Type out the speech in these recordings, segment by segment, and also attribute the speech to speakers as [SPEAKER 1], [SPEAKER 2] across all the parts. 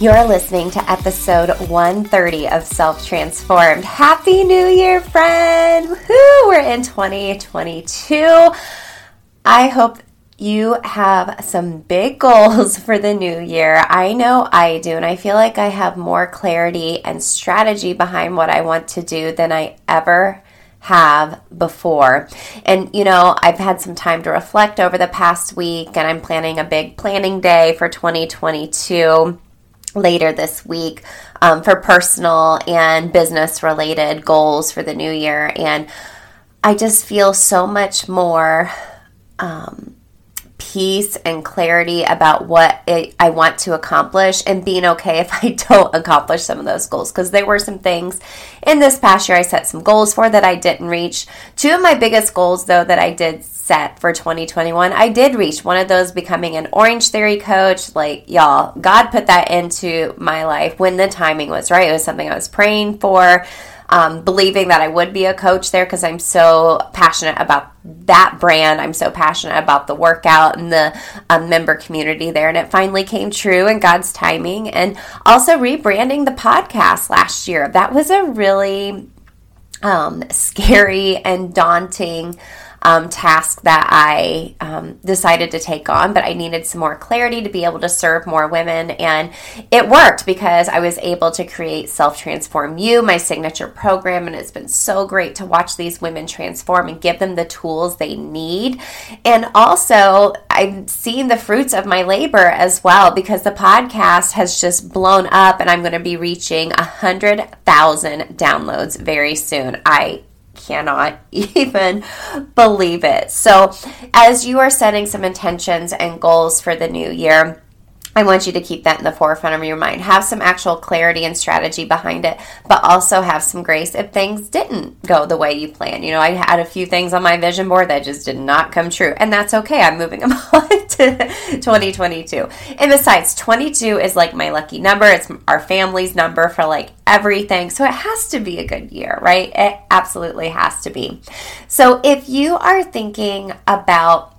[SPEAKER 1] You're listening to episode 130 of Self Transformed. Happy New Year, friend! Woohoo! We're in 2022. I hope you have some big goals for the new year. I know I do, and I feel like I have more clarity and strategy behind what I want to do than I ever have before. And you know, I've had some time to reflect over the past week, and I'm planning a big planning day for 2022 later this week um, for personal and business related goals for the new year. And I just feel so much more um, peace and clarity about what it, I want to accomplish and being okay if I don't accomplish some of those goals. Because there were some things in this past year I set some goals for that I didn't reach. Two of my biggest goals, though, that I did set for 2021, I did reach. One of those becoming an Orange Theory coach. Like, y'all, God put that into my life when the timing was right. It was something I was praying for. Um, believing that I would be a coach there because I'm so passionate about that brand. I'm so passionate about the workout and the um, member community there. And it finally came true in God's timing. And also rebranding the podcast last year. That was a really um, scary and daunting um, task that I um, decided to take on, but I needed some more clarity to be able to serve more women. And it worked because I was able to create Self Transform U, my signature program. And it's been so great to watch these women transform and give them the tools they need. And also, I've seen the fruits of my labor as well because the podcast has just blown up and I'm going to be reaching a 100,000 downloads very soon. I cannot even believe it. So, as you are setting some intentions and goals for the new year,
[SPEAKER 2] I want you to keep that in the forefront of your mind. Have some actual clarity and strategy behind it, but also have some grace if things didn't go the way you planned. You know, I had a few things on my vision board that just did not come true, and that's okay. I'm moving them on to 2022. And besides, 22 is like my lucky number, it's our family's number for like everything. So it has to be a good year, right? It absolutely has to be. So if you are thinking about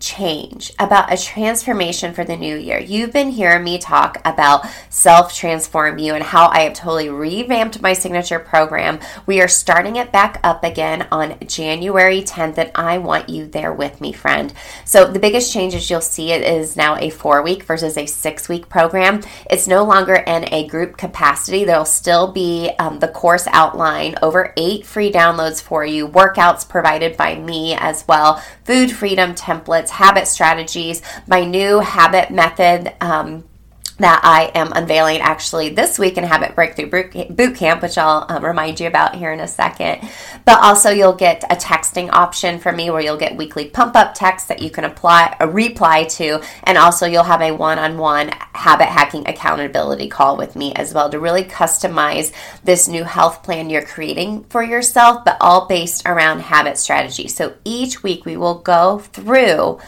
[SPEAKER 2] change, about a transformation for the new year. You've been hearing me talk about Self Transform U and how I have totally revamped my signature program. We are starting it back up again on January 10th, and I want you there with me, friend. So, the biggest changes you'll see it is now a four week versus a six week program. It's no longer in a group capacity, there'll still be um, the course outline, over eight free downloads for you, workouts provided by me as well, food freedom templates habit strategies, my new habit method. Um, that I am unveiling actually this week in Habit Breakthrough Boot Camp, which I'll um, remind you about here in a second. But also, you'll get a texting option from me where you'll get weekly pump up texts that you can apply a reply to, and also you'll have a one on one habit hacking accountability call with me as well to really customize this new health plan you're creating for yourself, but all based around habit strategy. So each week we will go through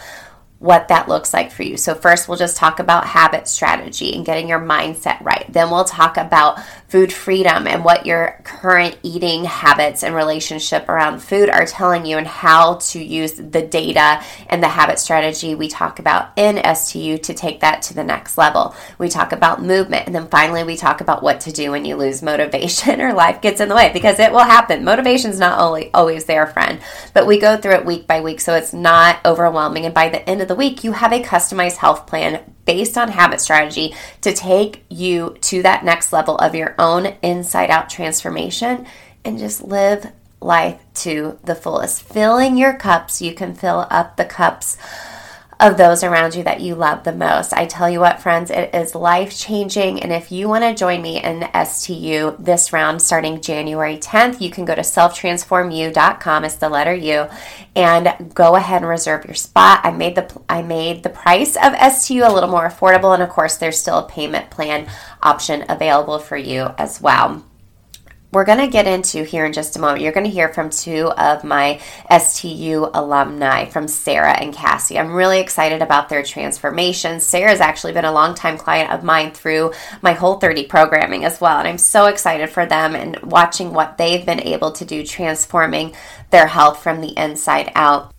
[SPEAKER 2] what that looks like for you. So, first, we'll just talk about habit strategy and getting your mindset right. Then, we'll talk about food freedom and what your current eating habits and relationship around food are telling you, and how to use the data and the habit strategy we talk about in STU to take that to the next level. We talk about movement, and then finally, we talk about what to do when you lose motivation or life gets in the way because it will happen. Motivation's not only always there, friend, but we go through it week by week so it's not overwhelming. And by the end of the week, you have a customized health plan based on habit strategy to take you to that next level of your own inside out transformation and just live life to the fullest. Filling your cups, you can fill up the cups of those around you that you love the most. I tell you what, friends, it is life changing. And if you want to join me in STU this round starting January 10th, you can go to selftransformu.com. It's the letter U, and go ahead and reserve your spot. I made the I made the price of STU a little more affordable, and of course, there's still a payment plan option available for you as well we're going to get into here in just a moment. You're going to hear from two of my STU alumni, from Sarah and Cassie. I'm really excited about their transformation. Sarah's actually been a longtime client of mine through my Whole 30 programming as well. And I'm so excited for them and watching what they've been able to do transforming their health from the inside out.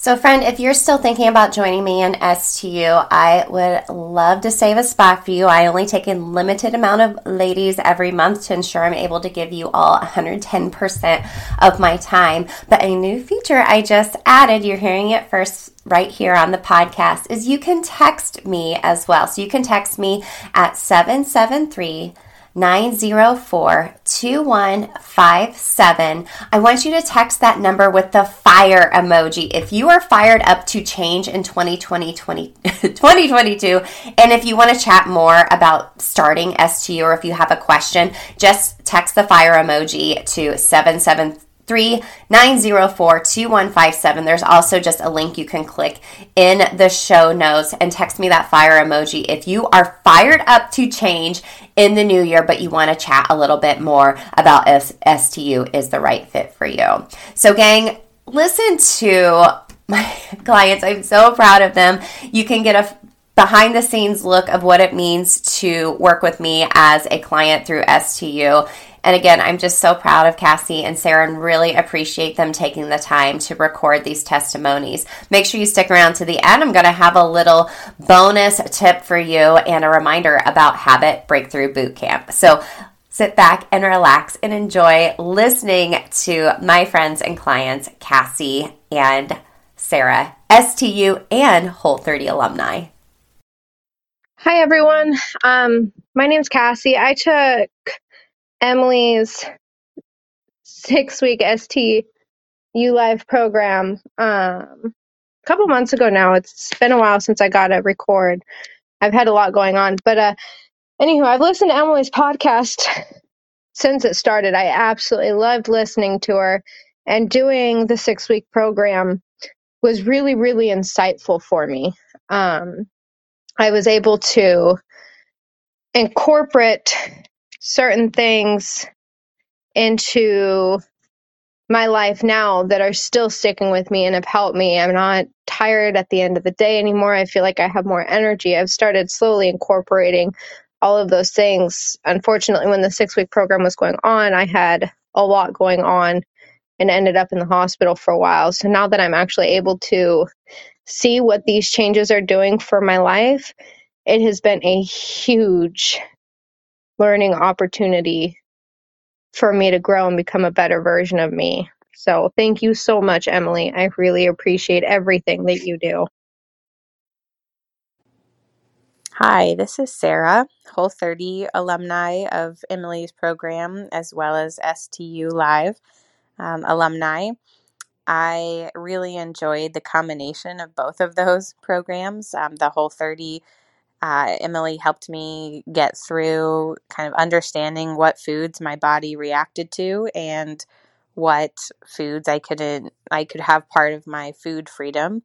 [SPEAKER 2] So, friend, if you're still thinking about joining me in STU, I would love to save a spot for you. I only take a limited amount of ladies every month to ensure I'm able to give you all 110% of my time. But a new feature I just added, you're hearing it first right here on the podcast, is you can text me as well. So, you can text me at 773- 904 2157. I want you to text that number with the fire emoji. If you are fired up to change in 2020, 20, 2022, and if you want to chat more about starting STU or if you have a question, just text the fire emoji to 773 904 2157. There's also just a link you can click in the show notes and text me that fire emoji if you are fired up to change in the new year, but you want to chat a little bit more about if STU is the right fit for you. So, gang, listen to my clients. I'm so proud of them. You can get a behind the scenes look of what it means to work with me as a client through STU. And again, I'm just so proud of Cassie and Sarah and really appreciate them taking the time to record these testimonies. Make sure you stick around to the end. I'm going to have a little bonus tip for you and a reminder about Habit Breakthrough Bootcamp. So sit back and relax and enjoy listening to my friends and clients, Cassie and Sarah, STU and Whole 30 alumni.
[SPEAKER 3] Hi, everyone. Um, my name's Cassie. I took Emily's six week STU Live program um, a couple months ago now. It's been a while since I got a record. I've had a lot going on. But uh, anywho, I've listened to Emily's podcast since it started. I absolutely loved listening to her, and doing the six week program was really, really insightful for me. Um, I was able to incorporate certain things into my life now that are still sticking with me and have helped me. I'm not tired at the end of the day anymore. I feel like I have more energy. I've started slowly incorporating all of those things. Unfortunately, when the six week program was going on, I had a lot going on and ended up in the hospital for a while. So now that I'm actually able to see what these changes are doing for my life, it has been a huge learning opportunity for me to grow and become a better version of me. So thank you so much, Emily. I really appreciate everything that you do.
[SPEAKER 4] Hi, this is Sarah, Whole 30 alumni of Emily's program as well as STU Live um, alumni. I really enjoyed the combination of both of those programs. Um, the Whole 30 uh, Emily helped me get through kind of understanding what foods my body reacted to and what foods I couldn't I could have part of my food freedom,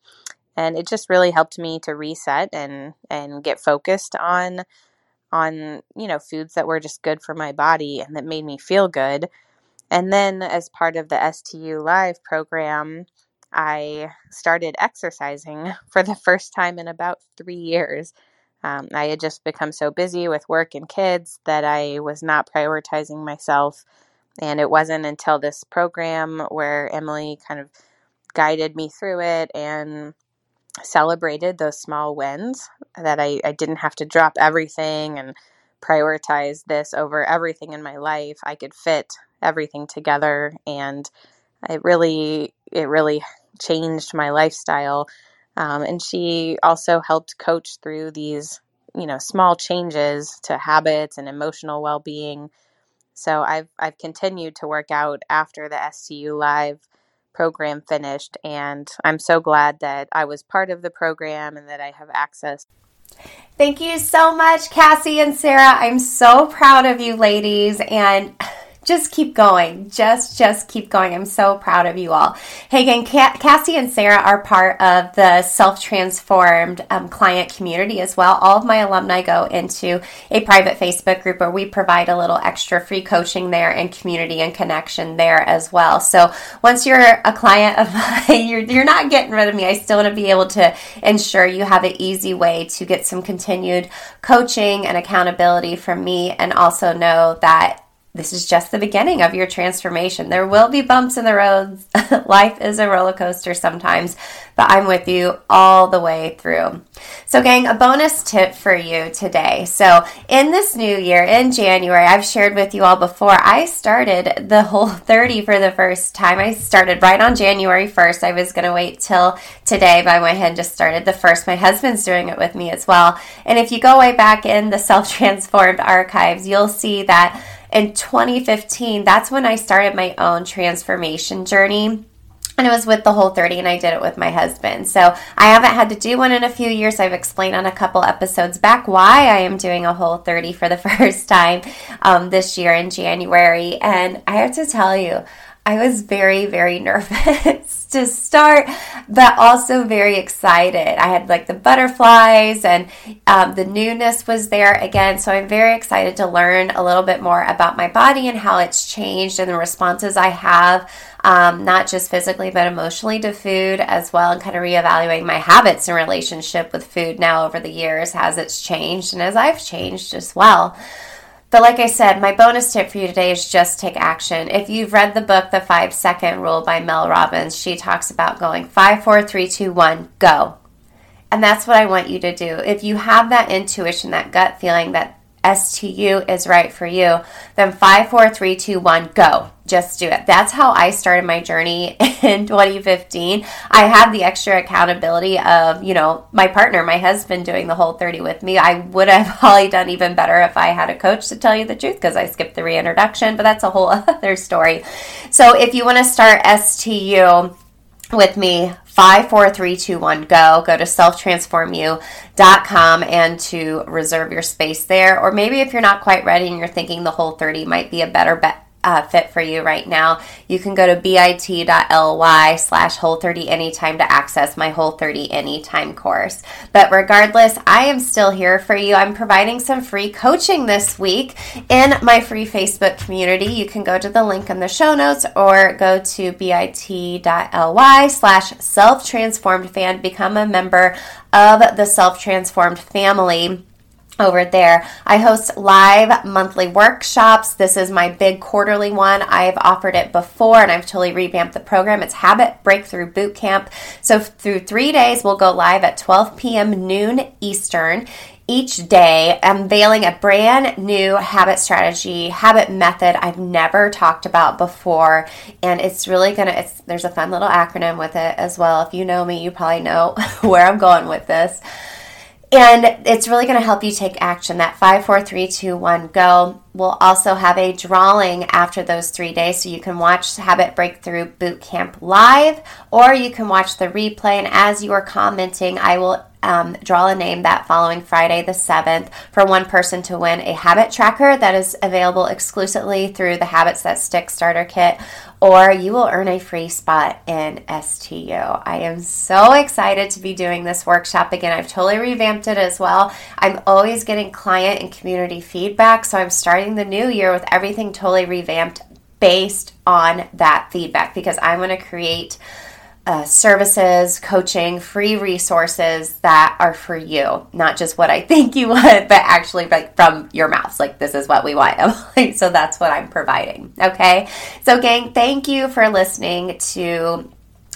[SPEAKER 4] and it just really helped me to reset and and get focused on on you know foods that were just good for my body and that made me feel good. And then as part of the STU Live program, I started exercising for the first time in about three years. Um, I had just become so busy with work and kids that I was not prioritizing myself. And it wasn't until this program where Emily kind of guided me through it and celebrated those small wins that I, I didn't have to drop everything and prioritize this over everything in my life. I could fit everything together and it really it really changed my lifestyle um, and she also helped coach through these, you know, small changes to habits and emotional well-being. So I've I've continued to work out after the STU Live program finished, and I'm so glad that I was part of the program and that I have access.
[SPEAKER 2] Thank you so much, Cassie and Sarah. I'm so proud of you, ladies, and just keep going. Just, just keep going. I'm so proud of you all. Hey, again, Cassie and Sarah are part of the self transformed um, client community as well. All of my alumni go into a private Facebook group where we provide a little extra free coaching there and community and connection there as well. So once you're a client of mine, you're, you're not getting rid of me. I still want to be able to ensure you have an easy way to get some continued coaching and accountability from me and also know that this is just the beginning of your transformation. There will be bumps in the road. Life is a roller coaster sometimes, but I'm with you all the way through. So, gang, a bonus tip for you today. So, in this new year, in January, I've shared with you all before, I started the whole 30 for the first time. I started right on January 1st. I was going to wait till today, but I went ahead and just started the first. My husband's doing it with me as well. And if you go way back in the self transformed archives, you'll see that in 2015, that's when I started my own transformation journey. And it was with the whole 30, and I did it with my husband. So I haven't had to do one in a few years. I've explained on a couple episodes back why I am doing a whole 30 for the first time um, this year in January. And I have to tell you, I was very, very nervous to start, but also very excited. I had like the butterflies and um, the newness was there again. So I'm very excited to learn a little bit more about my body and how it's changed and the responses I have, um, not just physically, but emotionally to food as well, and kind of reevaluating my habits and relationship with food now over the years as it's changed and as I've changed as well. But like I said, my bonus tip for you today is just take action. If you've read the book, The Five Second Rule by Mel Robbins, she talks about going five, four, three, two, one, go. And that's what I want you to do. If you have that intuition, that gut feeling that STU is right for you, then five, four, three, two, one, go. Just do it. That's how I started my journey in 2015. I had the extra accountability of, you know, my partner, my husband doing the whole 30 with me. I would have probably done even better if I had a coach to tell you the truth because I skipped the reintroduction, but that's a whole other story. So if you want to start STU, with me five four three two one. Go go to selftransformu.com and to reserve your space there. Or maybe if you're not quite ready and you're thinking the whole 30 might be a better bet uh, fit for you right now, you can go to bit.ly slash whole 30 anytime to access my whole 30 anytime course. But regardless, I am still here for you. I'm providing some free coaching this week in my free Facebook community. You can go to the link in the show notes or go to bit.ly slash self transformed fan, become a member of the self transformed family over there. I host live monthly workshops. This is my big quarterly one. I've offered it before and I've totally revamped the program. It's Habit Breakthrough Boot Camp. So through three days, we'll go live at 12 p.m. noon Eastern each day unveiling a brand new habit strategy habit method i've never talked about before and it's really gonna it's there's a fun little acronym with it as well if you know me you probably know where i'm going with this and it's really going to help you take action. That five, four, three, two, one, go. We'll also have a drawing after those three days, so you can watch Habit Breakthrough Boot Camp live, or you can watch the replay. And as you are commenting, I will um, draw a name that following Friday, the 7th, for one person to win a habit tracker that is available exclusively through the Habits That Stick starter kit, or you will earn a free spot in STU. I am so excited to be doing this workshop again. I've totally revamped it as well. I'm always getting client and community feedback, so I'm starting the new year with everything totally revamped based on that feedback because I want to create uh, services, coaching, free resources that are for you, not just what I think you want, but actually like from your mouth. Like this is what we want. so that's what I'm providing. Okay. So gang, thank you for listening to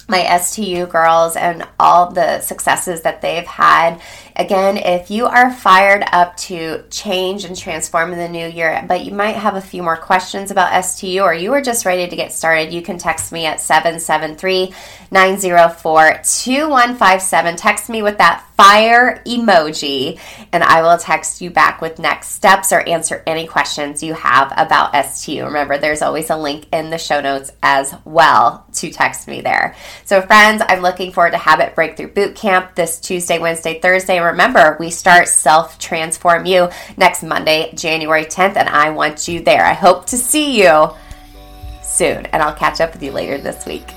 [SPEAKER 2] my STU girls and all the successes that they've had. Again, if you are fired up to change and transform in the new year, but you might have a few more questions about STU or you are just ready to get started, you can text me at 773 904 2157. Text me with that fire emoji, and I will text you back with next steps or answer any questions you have about STU. Remember, there's always a link in the show notes as well to text me there. So, friends, I'm looking forward to Habit Breakthrough Boot Camp this Tuesday, Wednesday, Thursday remember, we start Self Transform U next Monday, January 10th, and I want you there. I hope to see you soon, and I'll catch up with you later this week.